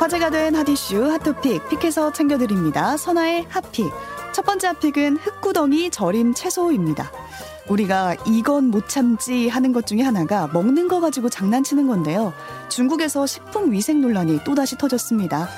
화제가 된 핫이슈 핫토픽 픽해서 챙겨드립니다. 선아의 핫픽. 첫 번째 핫픽은 흙구덩이 절임 채소입니다. 우리가 이건 못 참지 하는 것 중에 하나가 먹는 거 가지고 장난치는 건데요. 중국에서 식품 위생 논란이 또다시 터졌습니다.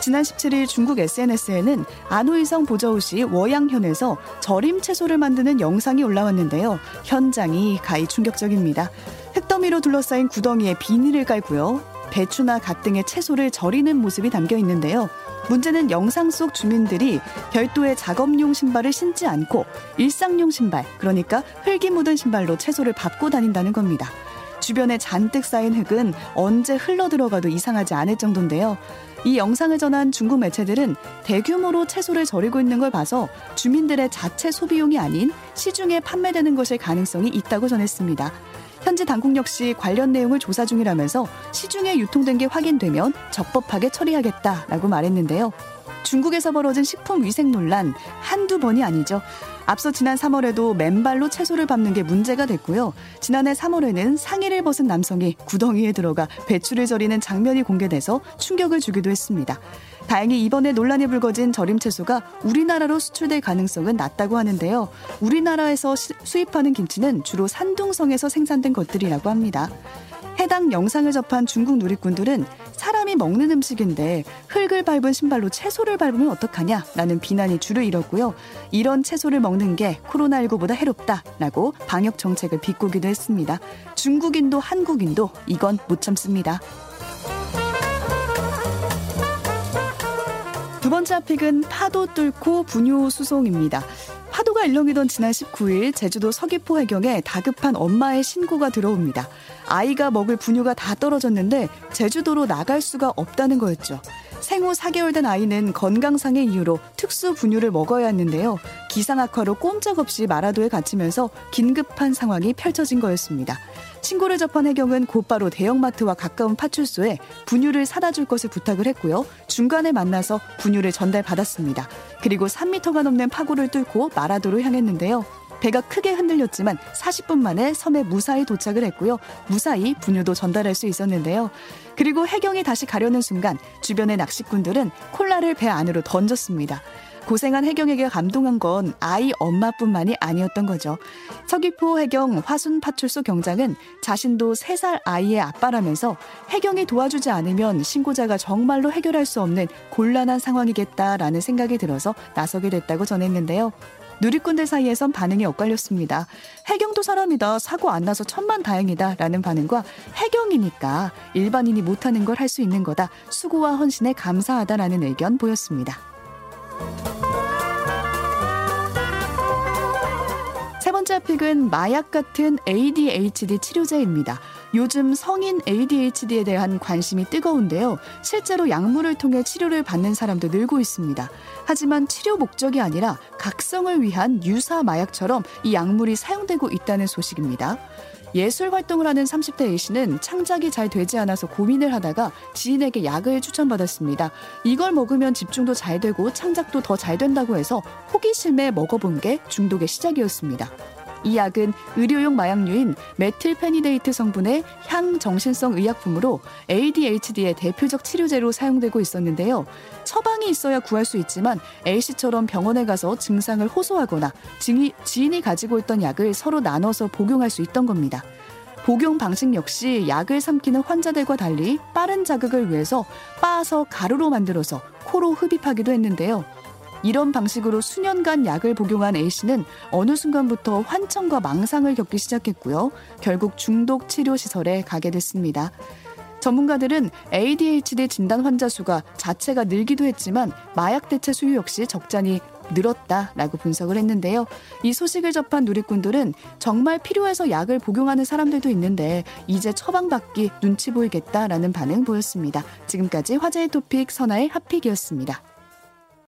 지난 17일 중국 SNS에는 안호이성 보저우시 워양현에서 절임 채소를 만드는 영상이 올라왔는데요. 현장이 가히 충격적입니다. 흙더미로 둘러싸인 구덩이에 비닐을 깔고요. 배추나 갓 등의 채소를 절이는 모습이 담겨 있는데요. 문제는 영상 속 주민들이 별도의 작업용 신발을 신지 않고 일상용 신발, 그러니까 흙이 묻은 신발로 채소를 밟고 다닌다는 겁니다. 주변에 잔뜩 쌓인 흙은 언제 흘러 들어가도 이상하지 않을 정도인데요. 이 영상을 전한 중국 매체들은 대규모로 채소를 절이고 있는 걸 봐서 주민들의 자체 소비용이 아닌 시중에 판매되는 것일 가능성이 있다고 전했습니다. 현지 당국 역시 관련 내용을 조사 중이라면서 시중에 유통된 게 확인되면 적법하게 처리하겠다라고 말했는데요. 중국에서 벌어진 식품 위생 논란 한두 번이 아니죠. 앞서 지난 3월에도 맨발로 채소를 밟는 게 문제가 됐고요. 지난해 3월에는 상의를 벗은 남성이 구덩이에 들어가 배추를 절이는 장면이 공개돼서 충격을 주기도 했습니다. 다행히 이번에 논란이 불거진 절임 채소가 우리나라로 수출될 가능성은 낮다고 하는데요. 우리나라에서 수입하는 김치는 주로 산둥성에서 생산된 것들이라고 합니다. 해당 영상을 접한 중국 누리꾼들은 사람이 먹는 음식인데 흙을 밟은 신발로 채소를 밟으면 어떡하냐라는 비난이 줄을 이뤘고요. 이런 채소를 먹는 게 코로나19보다 해롭다라고 방역 정책을 비꼬기도 했습니다. 중국인도 한국인도 이건 못 참습니다. 두 번째 픽은 파도 뚫고 분유 수송입니다. 파도가 일렁이던 지난 19일 제주도 서귀포 해경에 다급한 엄마의 신고가 들어옵니다. 아이가 먹을 분유가 다 떨어졌는데 제주도로 나갈 수가 없다는 거였죠. 생후 4개월 된 아이는 건강상의 이유로 특수 분유를 먹어야 했는데요. 기상 악화로 꼼짝없이 마라도에 갇히면서 긴급한 상황이 펼쳐진 거였습니다. 신고를 접한 해경은 곧바로 대형마트와 가까운 파출소에 분유를 사다 줄 것을 부탁을 했고요. 중간에 만나서 분유를 전달받았습니다. 그리고 3미터가 넘는 파고를 뚫고 마라도로 향했는데요. 배가 크게 흔들렸지만 40분 만에 섬에 무사히 도착을 했고요. 무사히 분유도 전달할 수 있었는데요. 그리고 해경이 다시 가려는 순간 주변의 낚시꾼들은 콜라를 배 안으로 던졌습니다. 고생한 해경에게 감동한 건 아이 엄마뿐만이 아니었던 거죠. 서귀포 해경 화순 파출소 경장은 자신도 3살 아이의 아빠라면서 해경이 도와주지 않으면 신고자가 정말로 해결할 수 없는 곤란한 상황이겠다라는 생각이 들어서 나서게 됐다고 전했는데요. 누리꾼들 사이에선 반응이 엇갈렸습니다. 해경도 사람이다. 사고 안 나서 천만 다행이다. 라는 반응과 해경이니까 일반인이 못하는 걸 할 수 있는 거다. 수고와 헌신에 감사하다라는 의견 보였습니다. 세 번째 픽은 마약 같은 ADHD 치료제입니다. 요즘 성인 ADHD에 대한 관심이 뜨거운데요. 실제로 약물을 통해 치료를 받는 사람도 늘고 있습니다. 하지만 치료 목적이 아니라 각성을 위한 유사 마약처럼 이 약물이 사용되고 있다는 소식입니다. 예술 활동을 하는 30대 A씨는 창작이 잘 되지 않아서 고민을 하다가 지인에게 약을 추천받았습니다. 이걸 먹으면 집중도 잘 되고 창작도 더 잘 된다고 해서 호기심에 먹어본 게 중독의 시작이었습니다. 이 약은 의료용 마약류인 메틸페니데이트 성분의 향정신성 의약품으로 ADHD의 대표적 치료제로 사용되고 있었는데요. 처방이 있어야 구할 수 있지만 A씨처럼 병원에 가서 증상을 호소하거나 지인이 가지고 있던 약을 서로 나눠서 복용할 수 있던 겁니다. 복용 방식 역시 약을 삼키는 환자들과 달리 빠른 자극을 위해서 빻아서 가루로 만들어서 코로 흡입하기도 했는데요. 이런 방식으로 수년간 약을 복용한 A씨는 어느 순간부터 환청과 망상을 겪기 시작했고요. 결국 중독 치료 시설에 가게 됐습니다. 전문가들은 ADHD 진단 환자 수가 자체가 늘기도 했지만 마약 대체 수요 역시 적잖이 늘었다라고 분석을 했는데요. 이 소식을 접한 누리꾼들은 정말 필요해서 약을 복용하는 사람들도 있는데 이제 처방받기 눈치 보이겠다라는 반응 보였습니다. 지금까지 화제의 토픽 선아의 핫픽이었습니다.